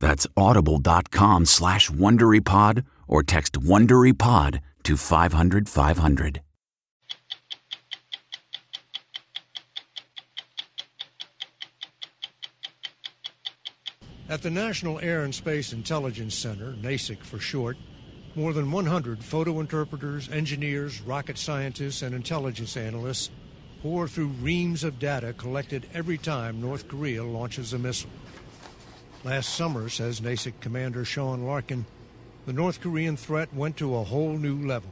That's audible.com slash WonderyPod or text WonderyPod to 500 500. At the National Air and Space Intelligence Center, NASIC for short, more than 100 photo interpreters, engineers, rocket scientists, and intelligence analysts pour through reams of data collected every time North Korea launches a missile. Last summer, says NASIC Commander Sean Larkin, the North Korean threat went to a whole new level.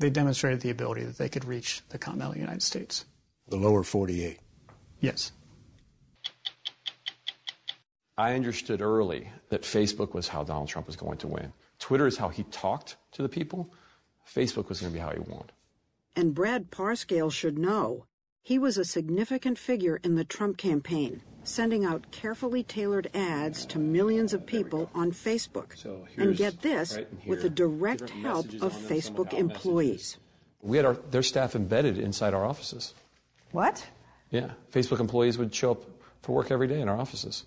They demonstrated the ability that they could reach the continental United States. The lower 48. Yes. I understood early that Facebook was how Donald Trump was going to win. Twitter is how he talked to the people. Facebook was going to be how he won. And Brad Parscale should know. He was a significant figure in the Trump campaign sending out carefully tailored ads to millions of people on Facebook. So and get this, right with the direct help of Facebook employees. We had our, their staff embedded inside our offices. What? Yeah. Facebook employees would show up for work every day in our offices.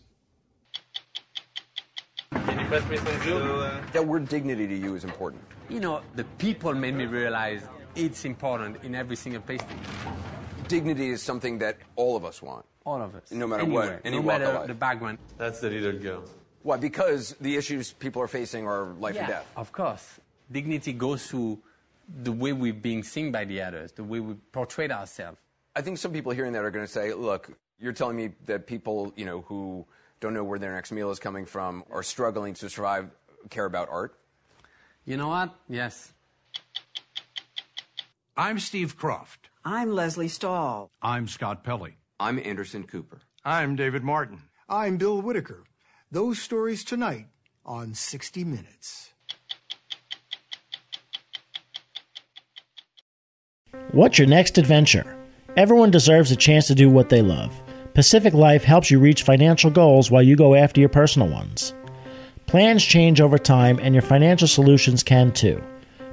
That word dignity to you is important. You know, the people made me realize it's important in every single place. Dignity is something that all of us want. All of us. No matter Anywhere. what. Any no walk matter of life. the background. That's the leader go. Why? Because the issues people are facing are life yeah, and death. Of course. Dignity goes through the way we're being seen by the others, the way we portray ourselves. I think some people hearing that are going to say, look, you're telling me that people, you know, who don't know where their next meal is coming from are struggling to survive care about art? You know what? Yes. I'm Steve Kroft. I'm Lesley Stahl. I'm Scott Pelley. I'm Anderson Cooper. I'm David Martin. I'm Bill Whitaker. Those stories tonight on 60 Minutes. What's your next adventure? Everyone deserves a chance to do what they love. Pacific Life helps you reach financial goals while you go after your personal ones. Plans change over time, and your financial solutions can too.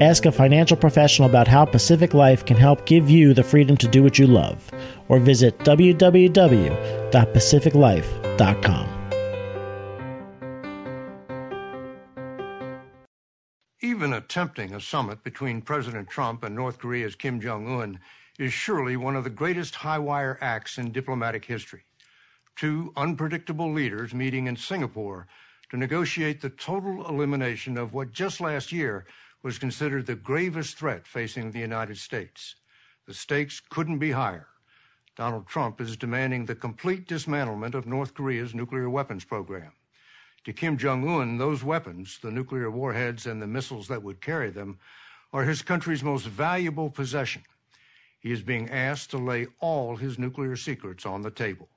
Ask a financial professional about how Pacific Life can help give you the freedom to do what you love, or visit www.pacificlife.com. Even attempting a summit between President Trump and North Korea's Kim Jong un is surely one of the greatest high wire acts in diplomatic history. Two unpredictable leaders meeting in Singapore to negotiate the total elimination of what just last year was considered the gravest threat facing the United States. The stakes couldn't be higher. Donald Trump is demanding the complete dismantlement of North Korea's nuclear weapons program. To Kim Jong un, those weapons, the nuclear warheads and the missiles that would carry them, are his country's most valuable possession. He is being asked to lay all his nuclear secrets on the table.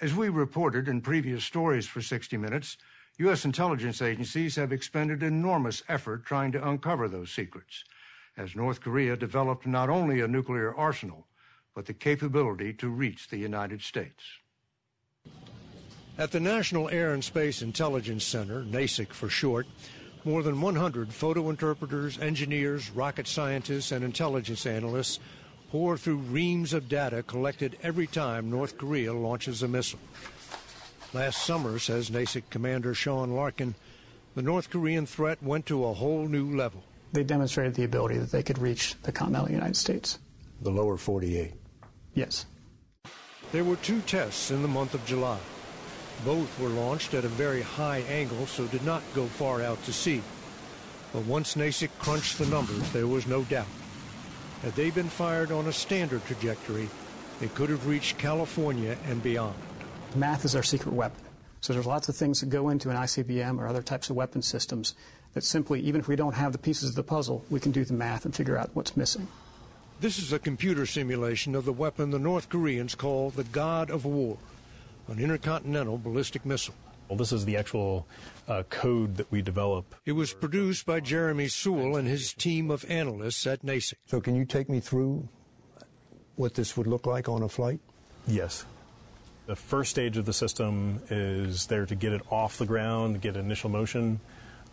As we reported in previous stories for 60 Minutes, U.S. intelligence agencies have expended enormous effort trying to uncover those secrets, as North Korea developed not only a nuclear arsenal, but the capability to reach the United States. At the National Air and Space Intelligence Center, NASIC for short, more than 100 photo interpreters, engineers, rocket scientists, and intelligence analysts pour through reams of data collected every time North Korea launches a missile. Last summer, says NASIC Commander Sean Larkin, the North Korean threat went to a whole new level. They demonstrated the ability that they could reach the continental United States. The lower 48? Yes. There were two tests in the month of July. Both were launched at a very high angle, so did not go far out to sea. But once NASIC crunched the numbers, there was no doubt. Had they been fired on a standard trajectory, they could have reached California and beyond. Math is our secret weapon. So there's lots of things that go into an ICBM or other types of weapon systems that simply, even if we don't have the pieces of the puzzle, we can do the math and figure out what's missing. This is a computer simulation of the weapon the North Koreans call the God of War, an intercontinental ballistic missile. Well, this is the actual uh, code that we develop. It was produced by Jeremy Sewell and his team of analysts at NASIC. So, can you take me through what this would look like on a flight? Yes. The first stage of the system is there to get it off the ground, get initial motion,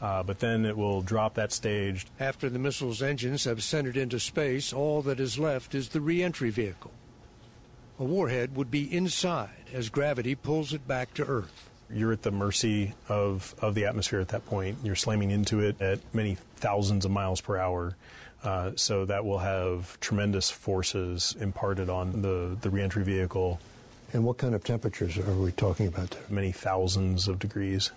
uh, but then it will drop that stage. After the missile's engines have it into space, all that is left is the reentry vehicle. A warhead would be inside as gravity pulls it back to Earth. You're at the mercy of, of the atmosphere at that point. You're slamming into it at many thousands of miles per hour. Uh, so that will have tremendous forces imparted on the, the reentry vehicle and what kind of temperatures are we talking about there? Many thousands of degrees.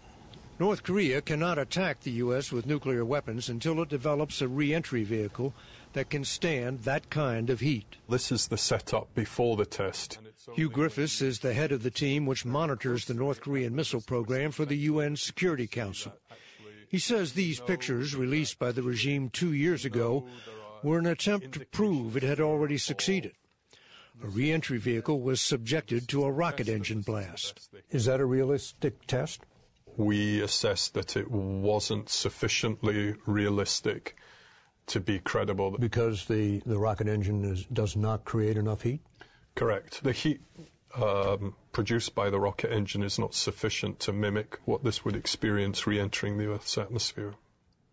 North Korea cannot attack the U.S. with nuclear weapons until it develops a reentry vehicle that can stand that kind of heat. This is the setup before the test. Hugh Griffiths is the head of the team which monitors the North Korean missile program for the UN Security Council. He says these pictures, released by the regime two years ago, were an attempt to prove it had already succeeded a reentry vehicle was subjected to a rocket engine blast. Is that a realistic test? We assessed that it wasn't sufficiently realistic to be credible. Because the, the rocket engine is, does not create enough heat? Correct. The heat um, produced by the rocket engine is not sufficient to mimic what this would experience re entering the Earth's atmosphere.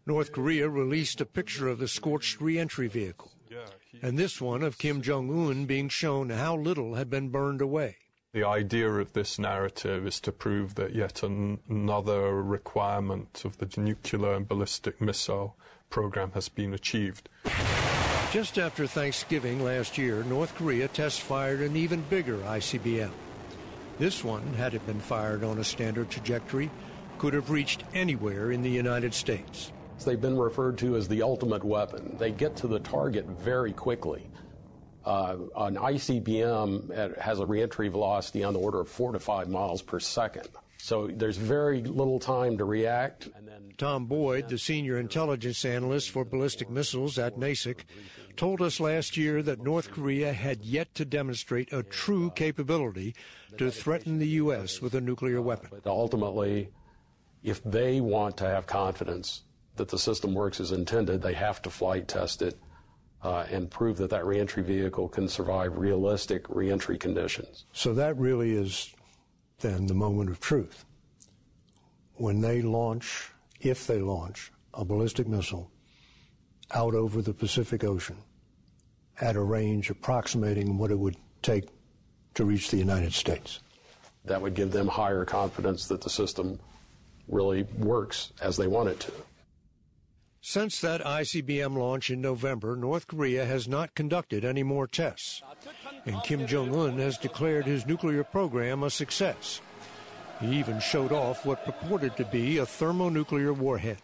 North Korea released a picture of the scorched reentry vehicle and this one of Kim Jong un being shown how little had been burned away. The idea of this narrative is to prove that yet an- another requirement of the nuclear and ballistic missile program has been achieved. Just after Thanksgiving last year, North Korea test fired an even bigger ICBM. This one, had it been fired on a standard trajectory, could have reached anywhere in the United States. They've been referred to as the ultimate weapon. They get to the target very quickly. Uh, an ICBM has a reentry velocity on the order of four to five miles per second. So there's very little time to react. Tom Boyd, the senior intelligence analyst for ballistic missiles at NASIC, told us last year that North Korea had yet to demonstrate a true capability to threaten the U.S. with a nuclear weapon. But ultimately, if they want to have confidence that the system works as intended, they have to flight test it uh, and prove that that reentry vehicle can survive realistic reentry conditions. So that really is then the moment of truth. When they launch, if they launch, a ballistic missile out over the Pacific Ocean at a range approximating what it would take to reach the United States. That would give them higher confidence that the system really works as they want it to. Since that ICBM launch in November, North Korea has not conducted any more tests, and Kim Jong un has declared his nuclear program a success. He even showed off what purported to be a thermonuclear warhead.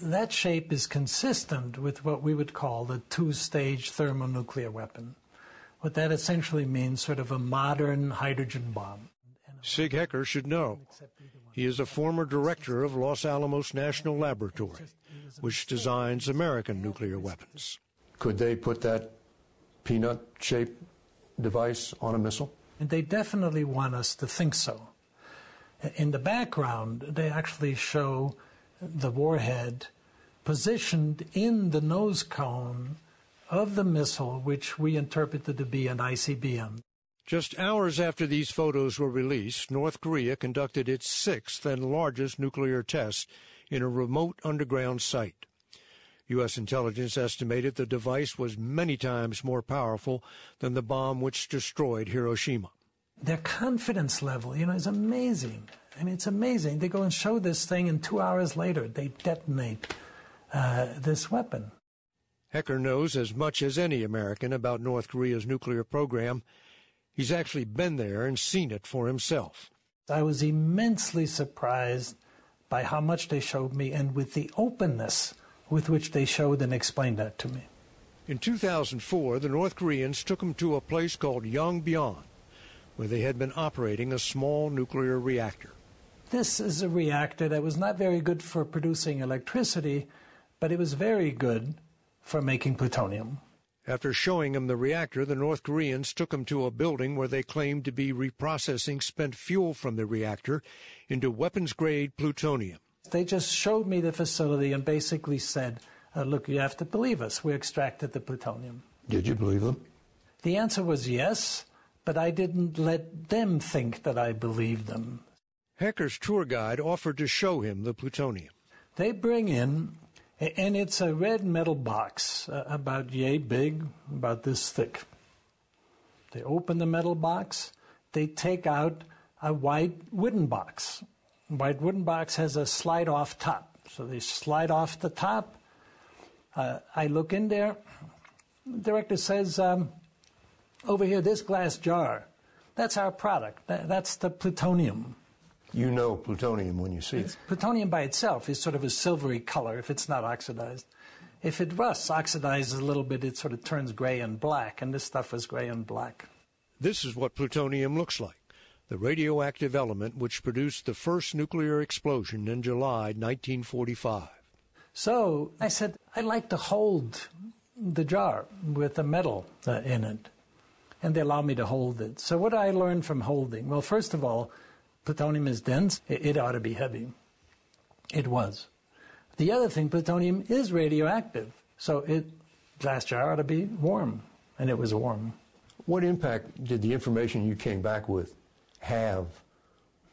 That shape is consistent with what we would call the two stage thermonuclear weapon. What that essentially means, sort of a modern hydrogen bomb. Sig Hecker should know. He is a former director of Los Alamos National Laboratory, which designs American nuclear weapons. Could they put that peanut shaped device on a missile? And they definitely want us to think so. In the background, they actually show the warhead positioned in the nose cone of the missile, which we interpreted to be an ICBM. Just hours after these photos were released, North Korea conducted its sixth and largest nuclear test in a remote underground site. U.S. intelligence estimated the device was many times more powerful than the bomb which destroyed Hiroshima. Their confidence level, you know, is amazing. I mean, it's amazing. They go and show this thing, and two hours later, they detonate uh, this weapon. Hecker knows as much as any American about North Korea's nuclear program. He's actually been there and seen it for himself. I was immensely surprised by how much they showed me and with the openness with which they showed and explained that to me. In 2004, the North Koreans took him to a place called Yongbyon, where they had been operating a small nuclear reactor. This is a reactor that was not very good for producing electricity, but it was very good for making plutonium. After showing him the reactor, the North Koreans took him to a building where they claimed to be reprocessing spent fuel from the reactor into weapons grade plutonium. They just showed me the facility and basically said, uh, Look, you have to believe us. We extracted the plutonium. Did you believe them? The answer was yes, but I didn't let them think that I believed them. Hecker's tour guide offered to show him the plutonium. They bring in, and it's a red metal box, uh, about yay big, about this thick. They open the metal box, they take out a white wooden box. White wooden box has a slide off top. So they slide off the top. Uh, I look in there. The director says, um, over here, this glass jar, that's our product. That's the plutonium. You know plutonium when you see it's, it. Plutonium by itself is sort of a silvery color if it's not oxidized. If it rusts, oxidizes a little bit, it sort of turns gray and black, and this stuff is gray and black. This is what plutonium looks like the radioactive element which produced the first nuclear explosion in July 1945. So I said, I'd like to hold the jar with the metal uh, in it. And they allowed me to hold it. So, what I learned from holding? Well, first of all, plutonium is dense, it, it ought to be heavy. It was. The other thing, plutonium is radioactive. So, it, glass jar ought to be warm. And it was warm. What impact did the information you came back with have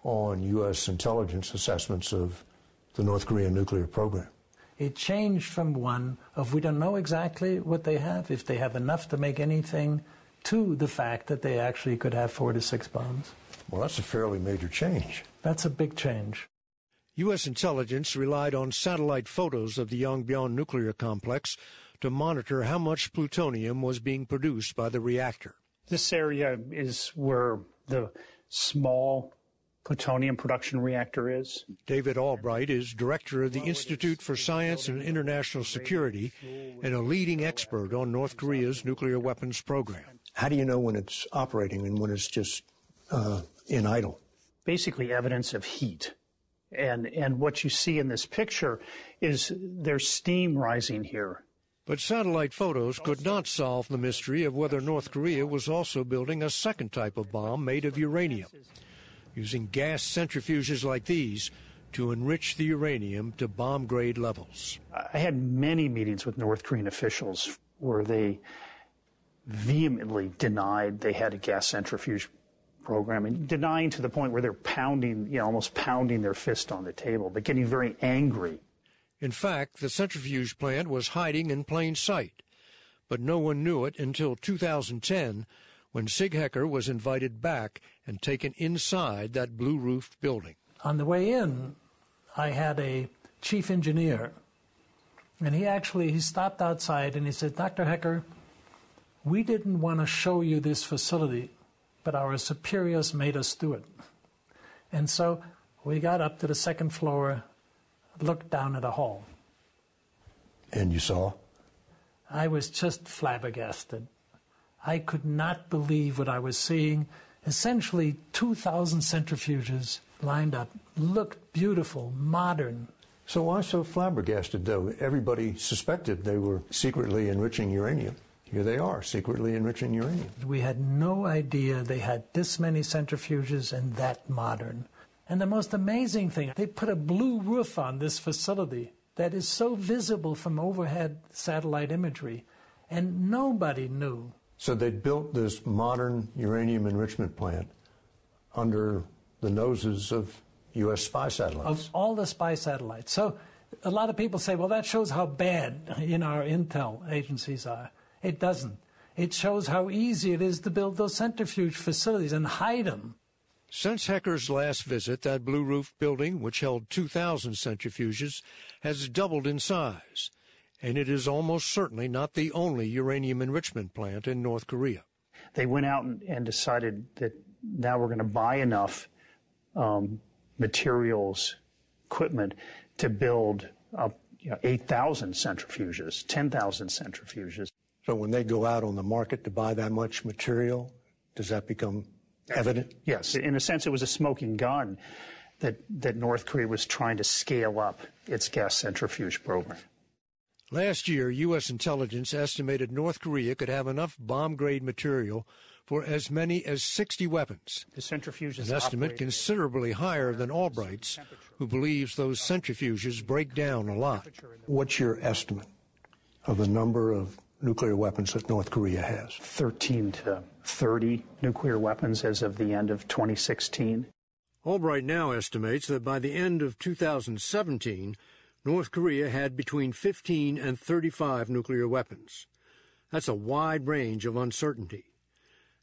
on U.S. intelligence assessments of the North Korean nuclear program? It changed from one of we don't know exactly what they have, if they have enough to make anything, to the fact that they actually could have four to six bombs. Well, that's a fairly major change. That's a big change. U.S. intelligence relied on satellite photos of the Yongbyon nuclear complex to monitor how much plutonium was being produced by the reactor. This area is where the small plutonium production reactor is. David Albright is director of the Institute for Science and International Security and a leading expert on North Korea's nuclear weapons program. How do you know when it's operating and when it's just uh, in idle? Basically, evidence of heat. And, and what you see in this picture is there's steam rising here. But satellite photos could not solve the mystery of whether North Korea was also building a second type of bomb made of uranium, using gas centrifuges like these to enrich the uranium to bomb grade levels. I had many meetings with North Korean officials where they vehemently denied they had a gas centrifuge program and denying to the point where they're pounding, you know, almost pounding their fist on the table, but getting very angry in fact, the centrifuge plant was hiding in plain sight, but no one knew it until 2010 when Sig Hecker was invited back and taken inside that blue roofed building. On the way in, I had a chief engineer, and he actually he stopped outside and he said, Dr. Hecker, we didn't want to show you this facility, but our superiors made us do it. And so We got up to the second floor, looked down at a hall. And you saw? I was just flabbergasted. I could not believe what I was seeing. Essentially, 2,000 centrifuges lined up, looked beautiful, modern. So why so flabbergasted, though? Everybody suspected they were secretly enriching uranium. Here they are, secretly enriching uranium. We had no idea they had this many centrifuges and that modern. And the most amazing thing, they put a blue roof on this facility that is so visible from overhead satellite imagery, and nobody knew. So they built this modern uranium enrichment plant under the noses of U.S. spy satellites. Of all the spy satellites. So a lot of people say, well, that shows how bad you know, our intel agencies are. It doesn't. It shows how easy it is to build those centrifuge facilities and hide them. Since Hecker's last visit, that blue roof building, which held 2,000 centrifuges, has doubled in size, and it is almost certainly not the only uranium enrichment plant in North Korea. They went out and, and decided that now we're going to buy enough um, materials, equipment to build up you know, 8,000 centrifuges, 10,000 centrifuges. So when they go out on the market to buy that much material, does that become evident? Yes. In a sense, it was a smoking gun that, that North Korea was trying to scale up its gas centrifuge program. Last year, U.S. intelligence estimated North Korea could have enough bomb grade material for as many as 60 weapons. The centrifuges An estimate considerably higher than Albright's, who believes those centrifuges break down a lot. What's your estimate of the number of nuclear weapons that North Korea has? 13 to 30 nuclear weapons as of the end of 2016. Albright now estimates that by the end of 2017, North Korea had between 15 and 35 nuclear weapons. That's a wide range of uncertainty.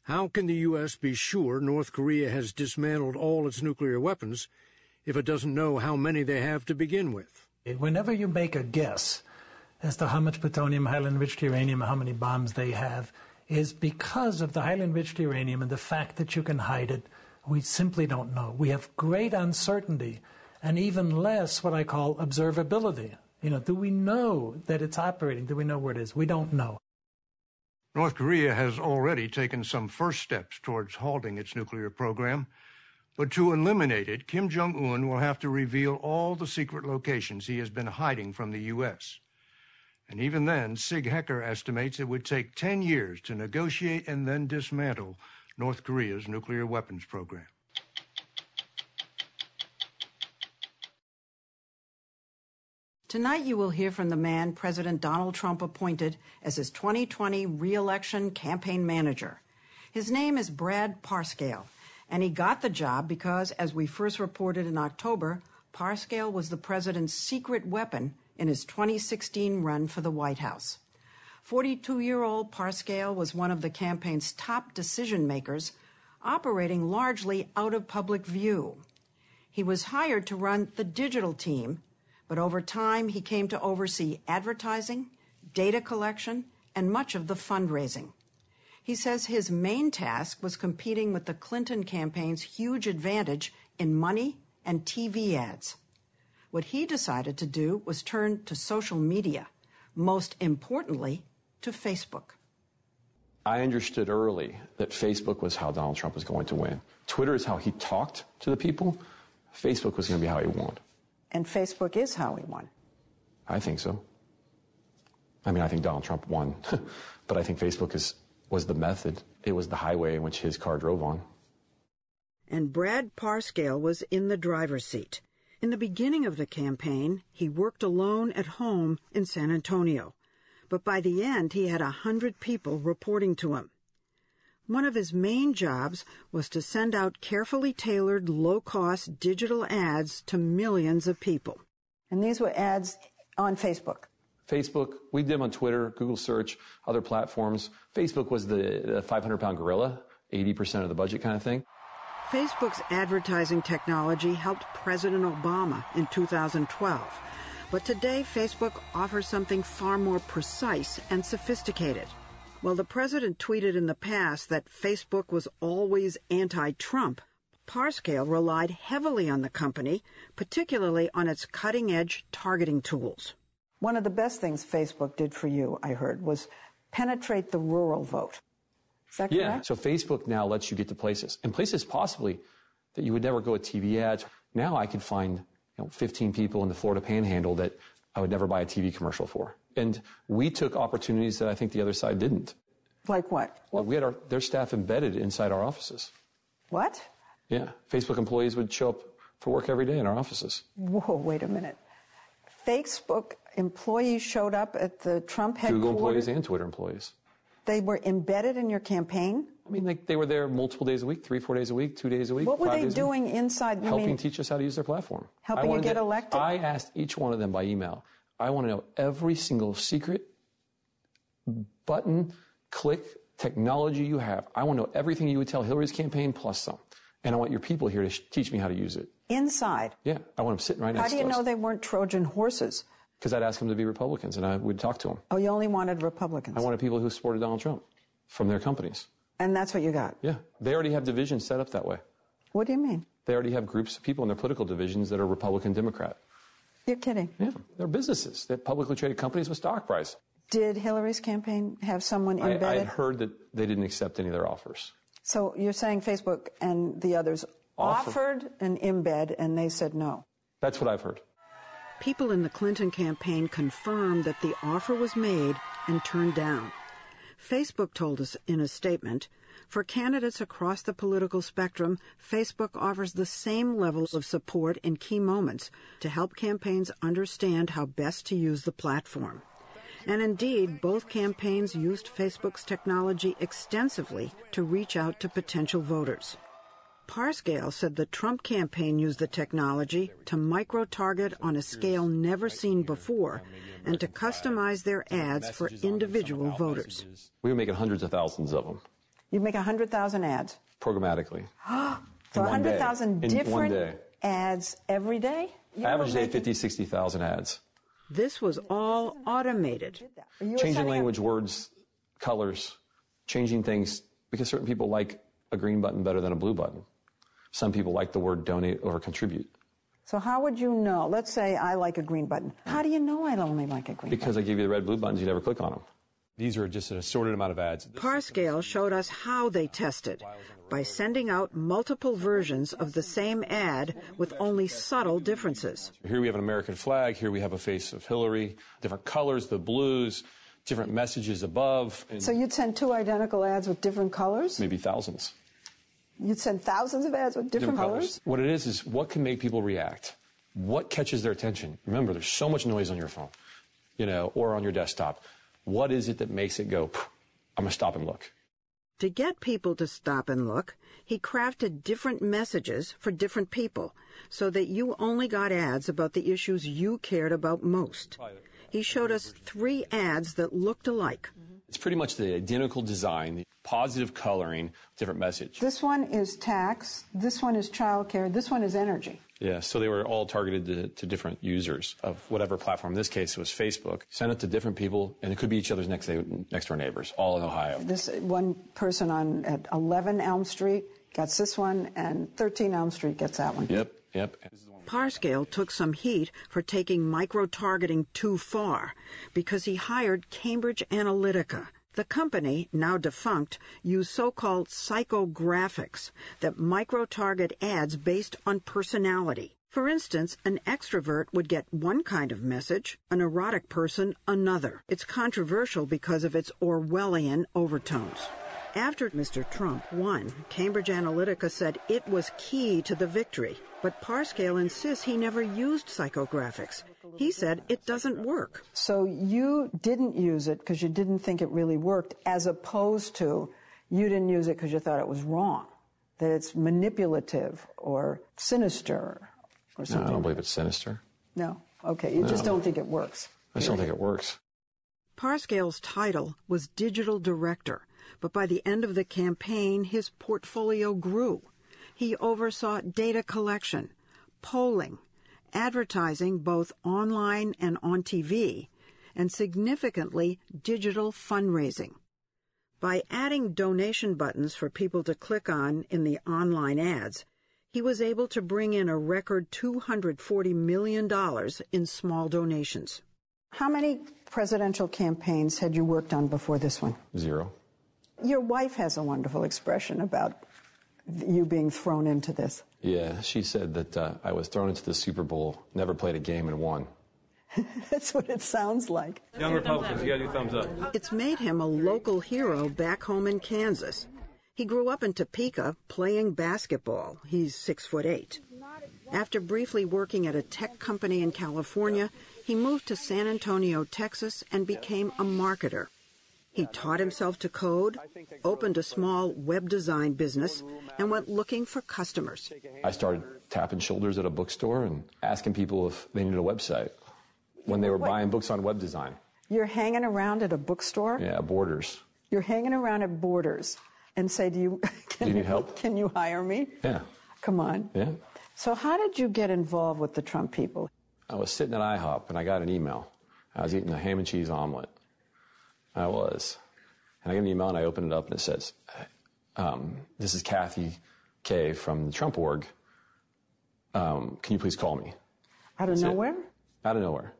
How can the U.S. be sure North Korea has dismantled all its nuclear weapons if it doesn't know how many they have to begin with? Whenever you make a guess as to how much plutonium, highly enriched uranium, how many bombs they have, is because of the highly enriched uranium and the fact that you can hide it. We simply don't know. We have great uncertainty and even less what I call observability. You know, do we know that it's operating? Do we know where it is? We don't know. North Korea has already taken some first steps towards halting its nuclear program. But to eliminate it, Kim Jong un will have to reveal all the secret locations he has been hiding from the U.S. And even then, Sig Hecker estimates it would take 10 years to negotiate and then dismantle North Korea's nuclear weapons program. Tonight, you will hear from the man President Donald Trump appointed as his 2020 reelection campaign manager. His name is Brad Parscale, and he got the job because, as we first reported in October, Parscale was the president's secret weapon in his 2016 run for the White House. 42 year old Parscale was one of the campaign's top decision makers, operating largely out of public view. He was hired to run the digital team, but over time he came to oversee advertising, data collection, and much of the fundraising. He says his main task was competing with the Clinton campaign's huge advantage in money and TV ads. What he decided to do was turn to social media, most importantly, to Facebook. I understood early that Facebook was how Donald Trump was going to win. Twitter is how he talked to the people. Facebook was going to be how he won. And Facebook is how he won. I think so. I mean, I think Donald Trump won, but I think Facebook is, was the method. It was the highway in which his car drove on. And Brad Parscale was in the driver's seat. In the beginning of the campaign, he worked alone at home in San Antonio. But by the end, he had a hundred people reporting to him. One of his main jobs was to send out carefully tailored, low cost digital ads to millions of people. And these were ads on Facebook. Facebook, we did them on Twitter, Google search, other platforms. Facebook was the 500 pound gorilla, 80% of the budget kind of thing. Facebook's advertising technology helped President Obama in 2012. But today, Facebook offers something far more precise and sophisticated. While the president tweeted in the past that Facebook was always anti Trump, Parscale relied heavily on the company, particularly on its cutting edge targeting tools. One of the best things Facebook did for you, I heard, was penetrate the rural vote. Is that correct? Yeah. So Facebook now lets you get to places and places possibly that you would never go with TV ads. Now I could find you know, 15 people in the Florida Panhandle that I would never buy a TV commercial for. And we took opportunities that I think the other side didn't. Like what? Well, we had our, their staff embedded inside our offices. What? Yeah. Facebook employees would show up for work every day in our offices. Whoa, wait a minute. Facebook employees showed up at the Trump headquarters. Google employees and Twitter employees. They were embedded in your campaign? I mean, they, they were there multiple days a week, three, four days a week, two days a week. What were they days a week. doing inside? Helping mean, teach us how to use their platform. Helping you get to- elected? I asked each one of them by email. I want to know every single secret button, click, technology you have. I want to know everything you would tell Hillary's campaign plus some. And I want your people here to sh- teach me how to use it. inside. Yeah, I want them sitting right inside. How next do you know us. they weren't Trojan horses? Because I'd ask them to be Republicans and I would talk to them. Oh, you only wanted Republicans. I wanted people who supported Donald Trump from their companies. And that's what you got. Yeah, they already have divisions set up that way. What do you mean? They already have groups of people in their political divisions that are Republican, Democrat. You're kidding. Yeah, they're businesses. They're publicly traded companies with stock price. Did Hillary's campaign have someone I, I embedded? had heard that they didn't accept any of their offers. so you're saying Facebook and the others Offer- offered an embed and they said no. That's what I've heard. People in the Clinton campaign confirmed that the offer was made and turned down. Facebook told us in a statement for candidates across the political spectrum, Facebook offers the same levels of support in key moments to help campaigns understand how best to use the platform. And indeed, both campaigns used Facebook's technology extensively to reach out to potential voters. Parscale said the Trump campaign used the technology to micro target on a scale never seen before and to customize their ads for individual voters. We were making hundreds of thousands of them You'd make 100,000 ads. programmatically. So In 100,000 different ads every day? You Average day, making- 50, 60,000 ads. This was all automated. Changing setting up- language, words, colors, changing things because certain people like a green button better than a blue button. Some people like the word donate over contribute So how would you know? Let's say I like a green button. How do you know I only like a green because I give you the red blue buttons, you never click on them. These are just an assorted amount of ads. Parscale showed us how they tested by sending out multiple versions of the same ad with only subtle differences. Here we have an American flag. Here we have a face of Hillary. Different colors, the blues, different messages above, So you'd send two identical ads with different colors? maybe thousands. You'd send thousands of ads with different, colors? What it is is what can make people react. What catches their attention? Remember, there's so much noise on your phone, you know, or on your desktop. What is it that makes it go? I'm gonna stop and look. To get people to stop and look, he crafted different messages for different people so that you only got ads about the issues you cared about most. He showed us three ads that looked alike. It's pretty much the identical design, positive coloring, different message. This one is tax, this one is childcare, this one is energy. Yeah, so they were all targeted to, to different users of whatever platform. In this case, it was Facebook. Sent it to different people, and it could be each other's next, next door neighbors, all in Ohio. This one person on at 11 Elm Street gets this one, and 13 Elm Street gets that one. Yep, yep. Parscale took some heat for taking micro-targeting too far because he hired Cambridge Analytica. The company, now defunct, used so-called psychographics that micro-target ads based on personality. For instance, an extrovert would get one kind of message, a neurotic person another. It's controversial because of its Orwellian overtones. After Mr. Trump won, Cambridge Analytica said it was key to the victory. But Parscale insists he never used psychographics. He said it doesn't work. So you didn't use it because you didn't think it really worked, as opposed to you didn't use it because you thought it was wrong, that it's manipulative or sinister or something. No, something. I don't believe it's sinister. No. Okay. You just don't think it works. I just don't think it works. Parscale's title was Digital Director, but by the end of the campaign, his portfolio grew. He oversaw data collection, polling, advertising both online and on TV, and significantly digital fundraising. By adding donation buttons for people to click on in the online ads, he was able to bring in a record $240 million in small donations. How many presidential campaigns had you worked on before this one? Zero. Your wife has a wonderful expression about you being thrown into this. Yeah, she said that uh, I was thrown into the Super Bowl, never played a game, and won. That's what it sounds like. Young Republicans, you gotta do thumbs up. It's made him a local hero back home in Kansas. He grew up in Topeka playing basketball. He's six foot eight. After briefly working at a tech company in California, he moved to San Antonio, Texas, and became a marketer. He taught himself to code, opened a small web design business, and went looking for customers. I started tapping shoulders at a bookstore and asking people if they needed a website when they were buying books on web design. You're hanging around at a bookstore? Yeah, Borders. You're hanging around at Borders and say, "Do you Do you need help? Can you hire me?" Yeah. Come on. Yeah. So how did you get involved with the Trump people? I was sitting at IHOP and I got an email. I was eating a ham and cheese omelet. I was. And I get an email and I open it up and it says, um, This is Kathy Kay from the Trump org. Um, can you please call me? Out of That's it. nowhere? Out of nowhere.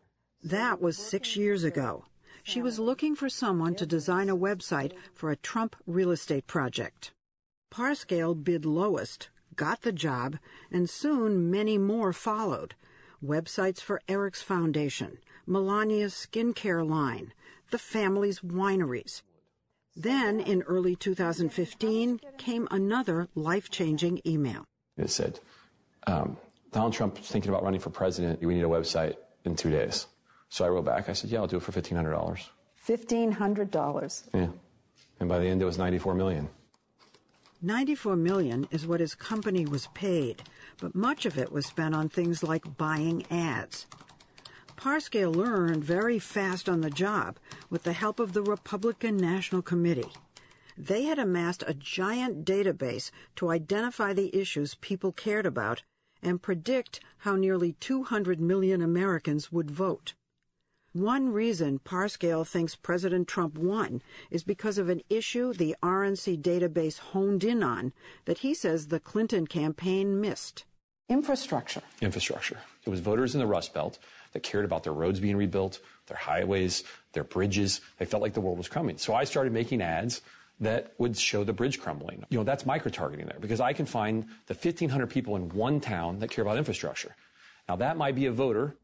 That was six years ago. She was looking for someone to design a website for a Trump real estate project. Parscale bid lowest, got the job, and soon many more followed. Websites for Eric's Foundation, Melania's skincare line, the family's wineries. Then, in early 2015, came another life changing email. It said, um, Donald Trump's thinking about running for president. We need a website in two days. So I wrote back. I said, Yeah, I'll do it for $1,500. $1,500. Yeah. And by the end, it was 94 million. 94 million is what his company was paid, but much of it was spent on things like buying ads. Parscale learned very fast on the job with the help of the Republican National Committee. They had amassed a giant database to identify the issues people cared about and predict how nearly 200 million Americans would vote. One reason Parscale thinks President Trump won is because of an issue the RNC database honed in on that he says the Clinton campaign missed. Infrastructure. Infrastructure. It was voters in the Rust Belt that cared about their roads being rebuilt, their highways, their bridges. They felt like the world was coming. So I started making ads that would show the bridge crumbling. You know, that's micro-targeting there because I can find the 1,500 people in one town that care about infrastructure. Now, that might be a voter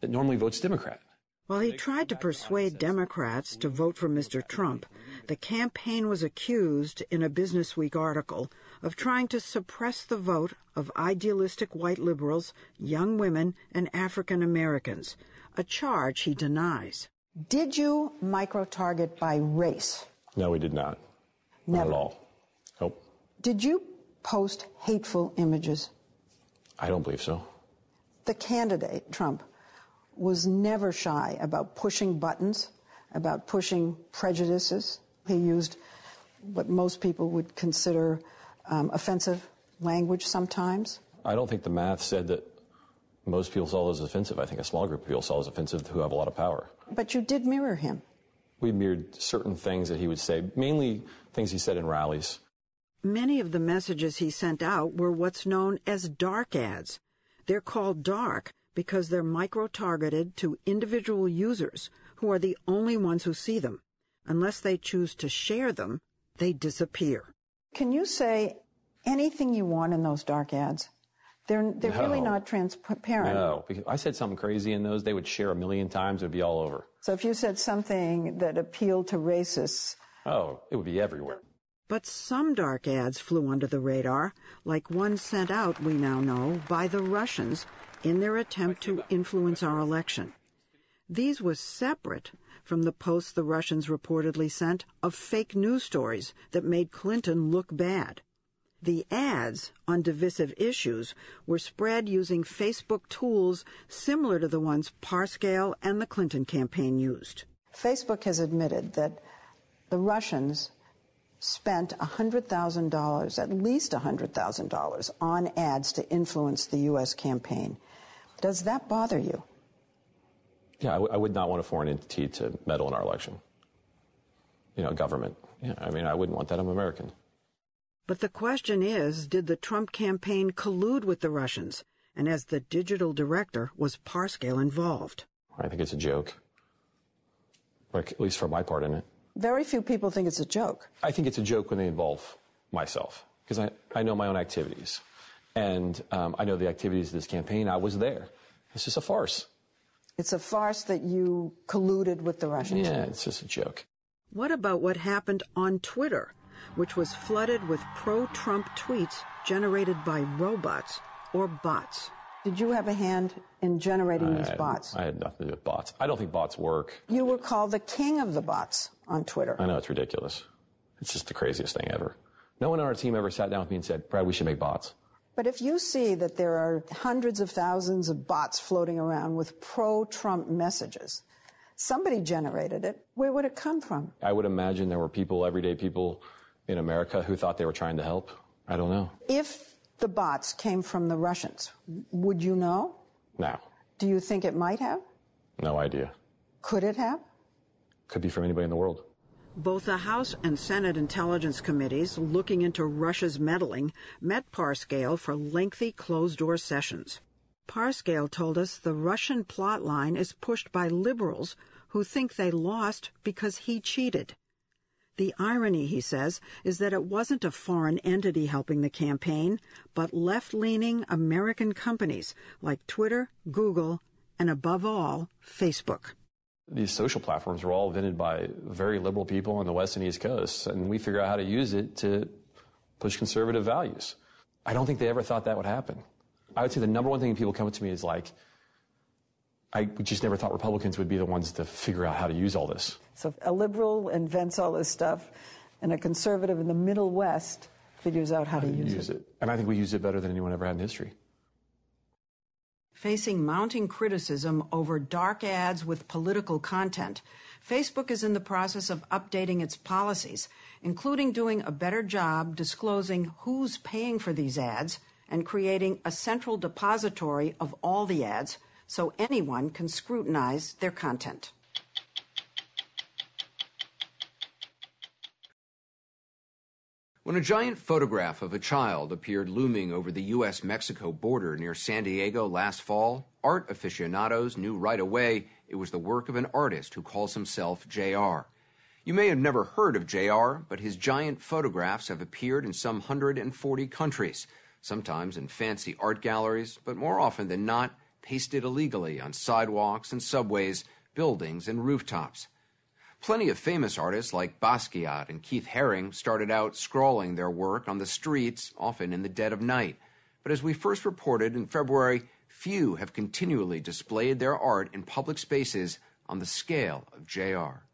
that normally votes Democrat. While he tried to persuade Democrats to vote for Mr. Trump, the campaign was accused in a Business Week article of trying to suppress the vote of idealistic white liberals, young women, and African Americans, a charge he denies. Did you micro target by race? No, we did not. Never. Not at all. Nope. Did you post hateful images? I don't believe so. The candidate, Trump, was never shy about pushing buttons, about pushing prejudices. He used what most people would consider um, offensive language sometimes. I don't think the math said that most people saw it as offensive. I think a small group of people saw it as offensive who have a lot of power. But you did mirror him. We mirrored certain things that he would say, mainly things he said in rallies. Many of the messages he sent out were what's known as dark ads. They're called dark because they're micro-targeted to individual users who are the only ones who see them. Unless they choose to share them, they disappear. Can you say anything you want in those dark ads? They're, they're really not transparent. No, because I said something crazy in those, they would share a million times, it would be all over. So if you said something that appealed to racists, Oh, it would be everywhere. But some dark ads flew under the radar, like one sent out, we now know, by the Russians in their attempt to influence our election. These were separate from the posts the Russians reportedly sent of fake news stories that made Clinton look bad. The ads on divisive issues were spread using Facebook tools similar to the ones Parscale and the Clinton campaign used. Facebook has admitted that the Russians spent $100,000, at least $100,000, on ads to influence the U.S. campaign. Does that bother you? Yeah, I, w- I would not want a foreign entity to meddle in our election. You know, government. Yeah, I mean, I wouldn't want that. I'm American. But the question is, did the Trump campaign collude with the Russians? And as the digital director, was Parscale involved? I think it's a joke. Like, at least for my part in it. Very few people think it's a joke. I think it's a joke when they involve myself, because I, I know my own activities. And um, I know the activities of this campaign. I was there. It's just a farce. It's a farce that you colluded with the Russians. Yeah, it's just a joke. What about what happened on Twitter, which was flooded with pro Trump tweets generated by robots or bots? Did you have a hand in generating I these had- bots? I had nothing to do with bots. I don't think bots work. You were called the king of the bots on Twitter. I know it's ridiculous. It's just the craziest thing ever. No one on our team ever sat down with me and said, Brad, we should make bots. But if you see that there are hundreds of thousands of bots floating around with pro Trump messages, somebody generated it. Where would it come from? I would imagine there were people, everyday people in America who thought they were trying to help. I don't know. If the bots came from the Russians, would you know? No. Do you think it might have? no idea. Could it have? Could be from anybody in the world. Both the House and Senate Intelligence Committees looking into Russia's meddling met Parscale for lengthy closed-door sessions. Parscale told us the Russian plot line is pushed by liberals who think they lost because he cheated. The irony, he says, is that it wasn't a foreign entity helping the campaign, but left-leaning American companies like Twitter, Google, and above all, Facebook. These social platforms were all invented by very liberal people on the West and East Coast, and we figure out how to use it to push conservative values. I don't think they ever thought that would happen. I would say the number one thing people come up to me is like, I just never thought Republicans would be the ones to figure out how to use all this. So a liberal invents all this stuff, and a conservative in the Middle West figures out how to use, use it. And I think we use it better than anyone ever had in history. Facing mounting criticism over dark ads with political content, Facebook is in the process of updating its policies, including doing a better job disclosing who's paying for these ads and creating a central depository of all the ads so anyone can scrutinize their content. When a giant photograph of a child appeared looming over the U.S. Mexico border near San Diego last fall, art aficionados knew right away it was the work of an artist who calls himself J.R. You may have never heard of J.R., but his giant photographs have appeared in some 140 countries, sometimes in fancy art galleries, but more often than not, pasted illegally on sidewalks and subways, buildings and rooftops. Plenty of famous artists like Basquiat and Keith Haring started out scrawling their work on the streets, often in the dead of night. But as we first reported in February, few have continually displayed their art in public spaces on the scale of JR.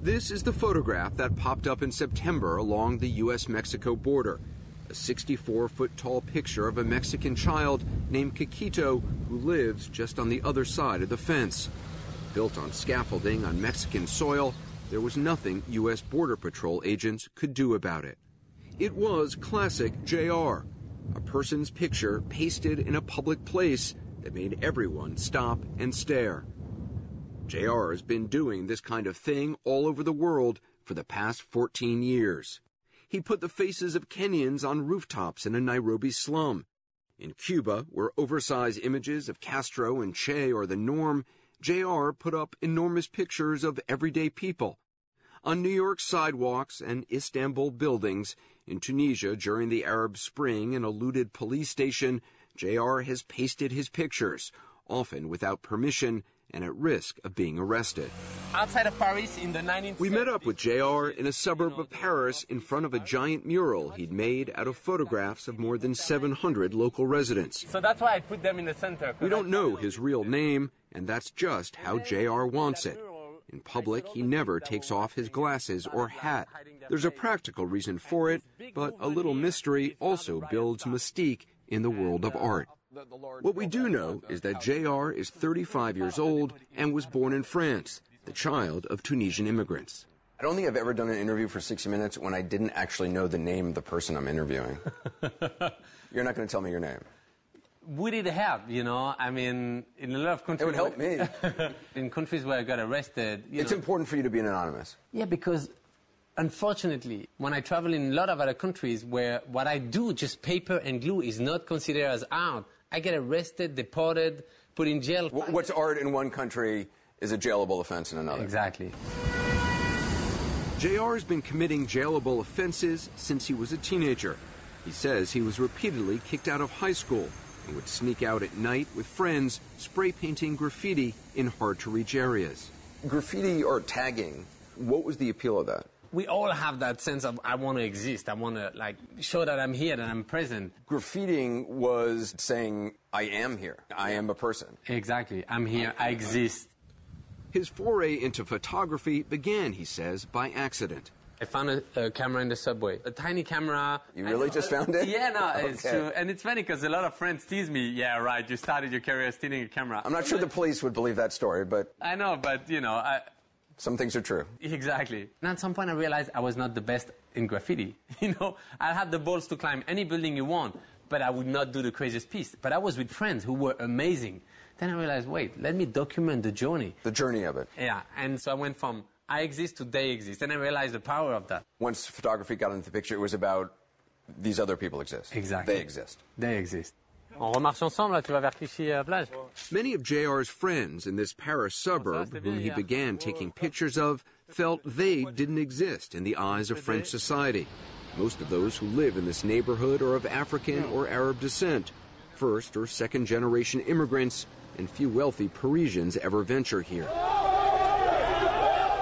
This is the photograph that popped up in September along the U.S. Mexico border. A 64 foot tall picture of a Mexican child named Kikito who lives just on the other side of the fence. Built on scaffolding on Mexican soil, there was nothing U.S. Border Patrol agents could do about it. It was classic JR, a person's picture pasted in a public place that made everyone stop and stare. JR has been doing this kind of thing all over the world for the past 14 years. He put the faces of Kenyans on rooftops in a Nairobi slum. In Cuba, where oversized images of Castro and Che are the norm, JR put up enormous pictures of everyday people. On New York sidewalks and Istanbul buildings, in Tunisia during the Arab Spring and a looted police station, JR has pasted his pictures, often without permission and at risk of being arrested. Outside of Paris in the 19th We met up with JR in a suburb of Paris in front of a giant mural he'd made out of photographs of more than 700 local residents. So that's why I put them in the center. We don't know his real name, and that's just how JR wants it. In public, he never takes off his glasses or hat. There's a practical reason for it, but a little mystery also builds mystique in the world of art. What we do know is that JR is 35 years old and was born in France, the child of Tunisian immigrants. I don't think I've ever done an interview for 60 Minutes when I didn't actually know the name of the person I'm interviewing. You're not going to tell me your name. Would it help, you know? I mean, in a lot of countries. It would help me. in countries where I got arrested. You It's know, important for you to be anonymous. Yeah, because unfortunately, when I travel in a lot of other countries where what I do, just paper and glue, is not considered as art, I get arrested, deported, put in jail. What's art in one country is a jailable offense in another. Exactly. JR has been committing jailable offenses since he was a teenager. He says he was repeatedly kicked out of high school and would sneak out at night with friends, spray painting graffiti in hard to reach areas. Graffiti or tagging, what was the appeal of that? We all have that sense of I want to exist. I want to like show that I'm here, that I'm present. Graffitiing was saying I am here. I am a person. Exactly. I'm here. I exist. His foray into photography began, he says, by accident. I found a, a, camera in the subway, a tiny camera. You really just found it? Yeah, no, okay. it's true. And it's funny because a lot of friends tease me, yeah, right, you started your career stealing a camera. I'm not sure the police would believe that story, but. I know, but, you know, I. Some things are true. Exactly. And at some point I realized I was not the best in graffiti. You know, I had the balls to climb any building you want, but I would not do the craziest piece. But I was with friends who were amazing. Then I realized, wait, let me document the journey. The journey of it. Yeah, and so I went from I exist to they exist, and I realized the power of that. Once photography got into the picture, it was about these other people exist. Exactly. They exist. They exist. On remarche ensemble, là, tu vas vers Clichy euh, plage. Many of JR's friends in this Paris suburb, whom he began taking pictures of, felt they didn't exist in the eyes of French society. Most of those who live in this neighborhood are of African or Arab descent, first or second generation immigrants, and few wealthy Parisians ever venture here.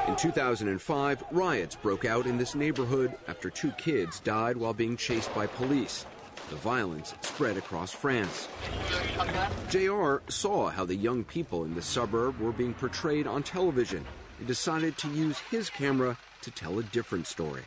In 2005, riots broke out in this neighborhood after two kids died while being chased by police. The violence spread across France. JR saw how the young people in the suburb were being portrayed on television and decided to use his camera to tell a different story.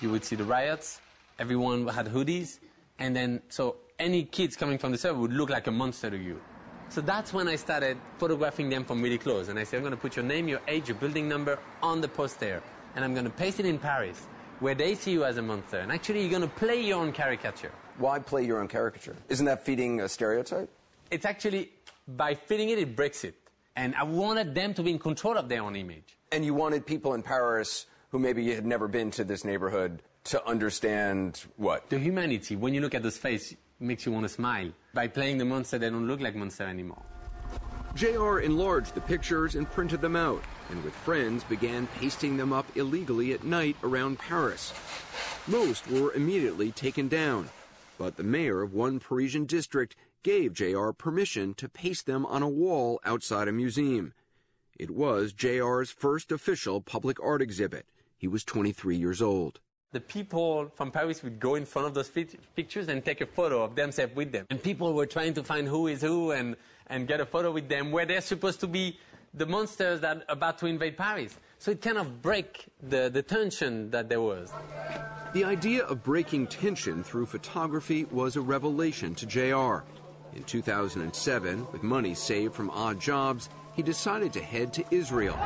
You would see the riots, everyone had hoodies, and then so any kids coming from the suburb would look like a monster to you. So that's when I started photographing them from really close. And I said, I'm going to put your name, your age, your building number on the poster. And I'm going to paste it in Paris, where they see you as a monster. And actually, you're going to play your own caricature. Why play your own caricature? Isn't that feeding a stereotype? It's actually, by feeding it, it breaks it. And I wanted them to be in control of their own image. And you wanted people in Paris who maybe had never been to this neighborhood to understand what? The humanity. When you look at this face, makes you want to smile. By playing the monster, they don't look like monster anymore. JR enlarged the pictures and printed them out, and with friends began pasting them up illegally at night around Paris. Most were immediately taken down, but the mayor of one Parisian district gave JR permission to paste them on a wall outside a museum. It was JR's first official public art exhibit. He was 23 years old the people from Paris would go in front of those pictures and take a photo of themselves with them. And people were trying to find who is who and, and get a photo with them where they're supposed to be the monsters that are about to invade Paris. So it kind of break the, the tension that there was. The idea of breaking tension through photography was a revelation to JR. In 2007, with money saved from odd jobs, he decided to head to Israel.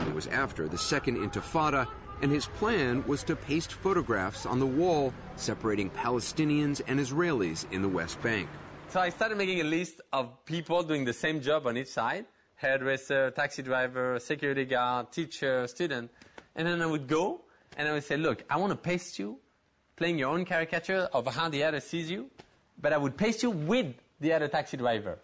It was after the Second Intifada and his plan was to paste photographs on the wall separating Palestinians and Israelis in the West Bank. So I started making a list of people doing the same job on each side hairdresser, taxi driver, security guard, teacher, student. And then I would go and I would say, Look, I want to paste you playing your own caricature of how the other sees you, but I would paste you with the other taxi driver.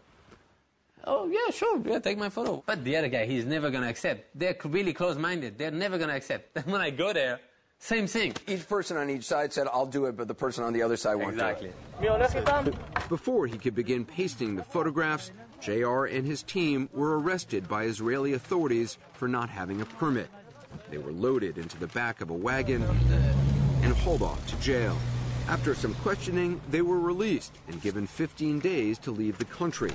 Oh, yeah, sure, yeah, take my photo. But the other guy, he's never going to accept. They're really close-minded. They're never going to accept. Then when I go there, same thing. Each person on each side said, I'll do it, but the person on the other side won't exactly. do it. Before he could begin pasting the photographs, JR and his team were arrested by Israeli authorities for not having a permit. They were loaded into the back of a wagon and hauled off to jail. After some questioning, they were released and given 15 days to leave the country.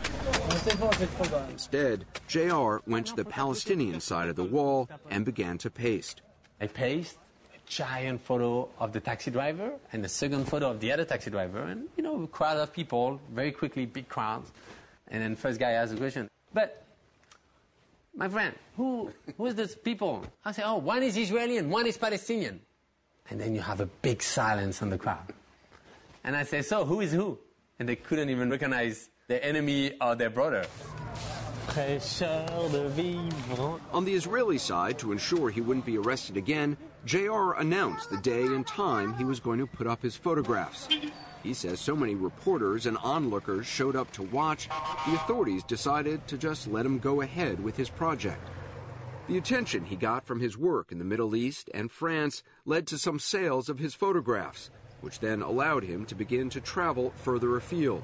Instead, JR went to the Palestinian side of the wall and began to paste. I paste a giant photo of the taxi driver and the second photo of the other taxi driver, and you know, a crowd of people, very quickly, big crowds. And then first guy asks a question, but my friend, who who is this people? I say, oh, one is Israeli and one is Palestinian. And then you have a big silence in the crowd. And I say, so who is who? And they couldn't even recognize their enemy or their brother. On the Israeli side, to ensure he wouldn't be arrested again, JR announced the day and time he was going to put up his photographs. He says so many reporters and onlookers showed up to watch, the authorities decided to just let him go ahead with his project. The attention he got from his work in the Middle East and France led to some sales of his photographs, which then allowed him to begin to travel further afield.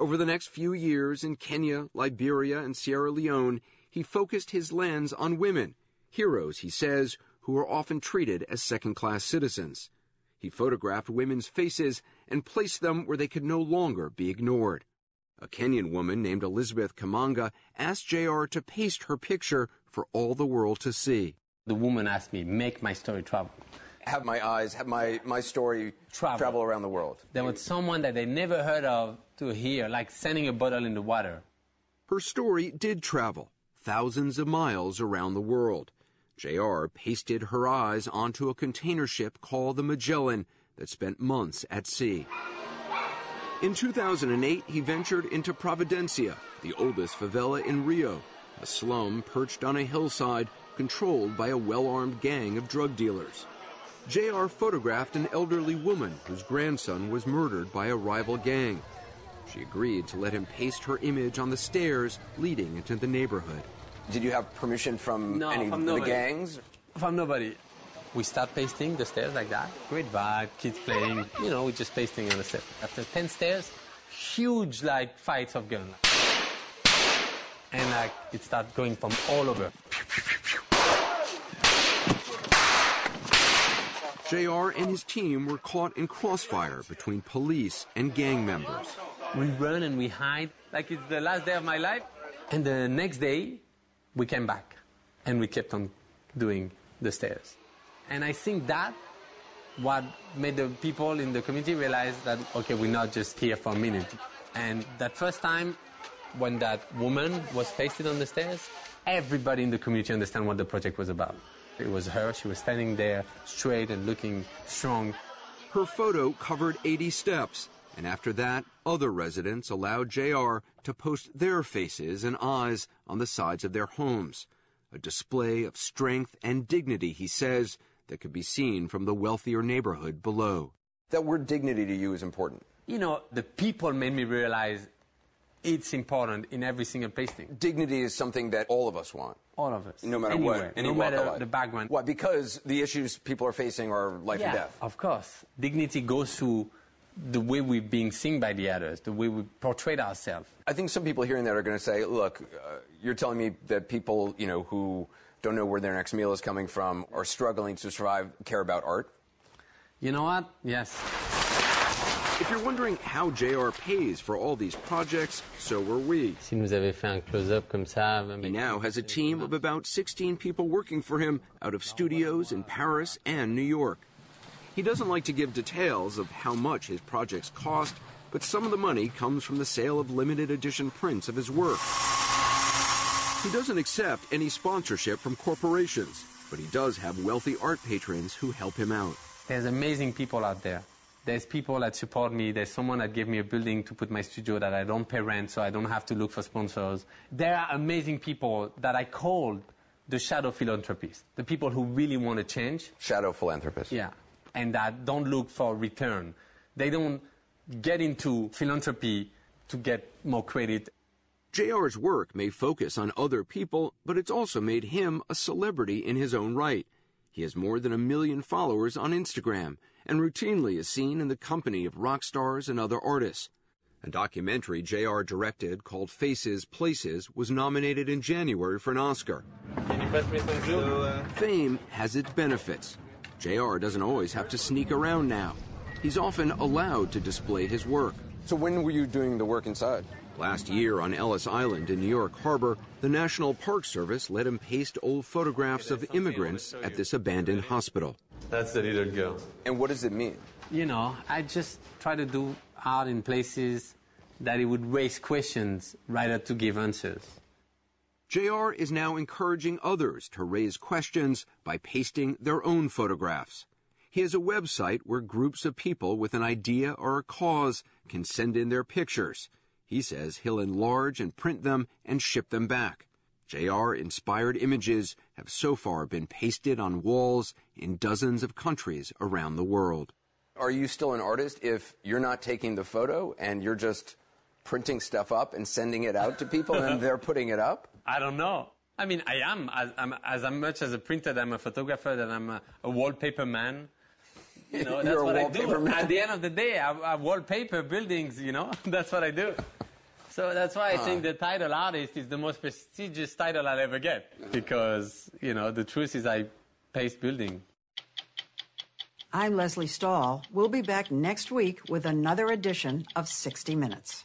Over the next few years in Kenya, Liberia, and Sierra Leone, he focused his lens on women, heroes, he says, who are often treated as second class citizens. He photographed women's faces and placed them where they could no longer be ignored. A Kenyan woman named Elizabeth Kamanga asked JR to paste her picture for all the world to see. The woman asked me, make my story travel. Have my eyes, have my, my story travel. travel around the world. There was someone that they never heard of to hear, like sending a bottle in the water. Her story did travel thousands of miles around the world. JR pasted her eyes onto a container ship called the Magellan that spent months at sea. In 2008, he ventured into Providencia, the oldest favela in Rio, a slum perched on a hillside controlled by a well armed gang of drug dealers. JR photographed an elderly woman whose grandson was murdered by a rival gang. She agreed to let him paste her image on the stairs leading into the neighborhood. Did you have permission from no, any from of the gangs? From nobody. We start pasting the stairs like that. Great vibe, kids playing. You know, we're just pasting on the stairs. After 10 stairs, huge like fights of guns. And like it starts going from all over. JR and his team were caught in crossfire between police and gang members. We run and we hide like it's the last day of my life. And the next day, we came back and we kept on doing the stairs. And I think that what made the people in the community realize that, okay, we're not just here for a minute. And that first time when that woman was pasted on the stairs, everybody in the community understand what the project was about. It was her, she was standing there straight and looking strong. Her photo covered 80 steps, and after that, other residents allowed JR to post their faces and eyes on the sides of their homes. A display of strength and dignity, he says, that could be seen from the wealthier neighborhood below. That word dignity to you is important. You know, the people made me realize it's important in every single pasting. Dignity is something that all of us want. All of us. No matter Anywhere, what, any no matter the background. Why? Because the issues people are facing are life yeah, and death. Of course. Dignity goes to the way we're being seen by the others, the way we portray ourselves. I think some people hearing that are going to say, "Look, uh, you're telling me that people, you know, who don't know where their next meal is coming from, are struggling to survive, care about art." You know what? Yes. If you're wondering how JR pays for all these projects, so were we. Si nous avait fait un close-up comme ça, He now has a team of about 16 people working for him out of studios in Paris and New York. He doesn't like to give details of how much his projects cost, but some of the money comes from the sale of limited edition prints of his work. He doesn't accept any sponsorship from corporations, but he does have wealthy art patrons who help him out. There's amazing people out there. There's people that support me. There's someone that gave me a building to put my studio that I don't pay rent, so I don't have to look for sponsors. There are amazing people that I called the shadow philanthropists, the people who really want to change. Shadow philanthropists. Yeah, and that don't look for return. They don't get into philanthropy to get more credit. JR's work may focus on other people, but it's also made him a celebrity in his own right. He has more than a million followers on Instagram and routinely is seen in the company of rock stars and other artists. A documentary JR directed called Faces Places was nominated in January for an Oscar. Can you pass me some glue? Fame has its benefits. JR doesn't always have to sneak around now. He's often allowed to display his work. So when were you doing the work inside? Last year on Ellis Island in New York Harbor, the National Park Service let him paste old photographs of immigrants at this abandoned hospital. That's the little girl. And what does it mean? You know, I just try to do art in places that it would raise questions rather to give answers. JR is now encouraging others to raise questions by pasting their own photographs. He has a website where groups of people with an idea or a cause can send in their pictures. He says he'll enlarge and print them and ship them back. JR inspired images have so far been pasted on walls in dozens of countries around the world. Are you still an artist if you're not taking the photo and you're just printing stuff up and sending it out to people and they're putting it up? I don't know. I mean, I am as, I'm, as much as a printer. I'm a photographer. That I'm a, a wallpaper man. You know, that's You're a what I wallpaper do. man. At the end of the day, I, I wallpaper buildings. You know, that's what I do. So that's why I Huh. think the title artist is the most prestigious title I'll ever get because you know the truth is I paste building. I'm Lesley Stahl. We'll be back next week with another edition of 60 Minutes.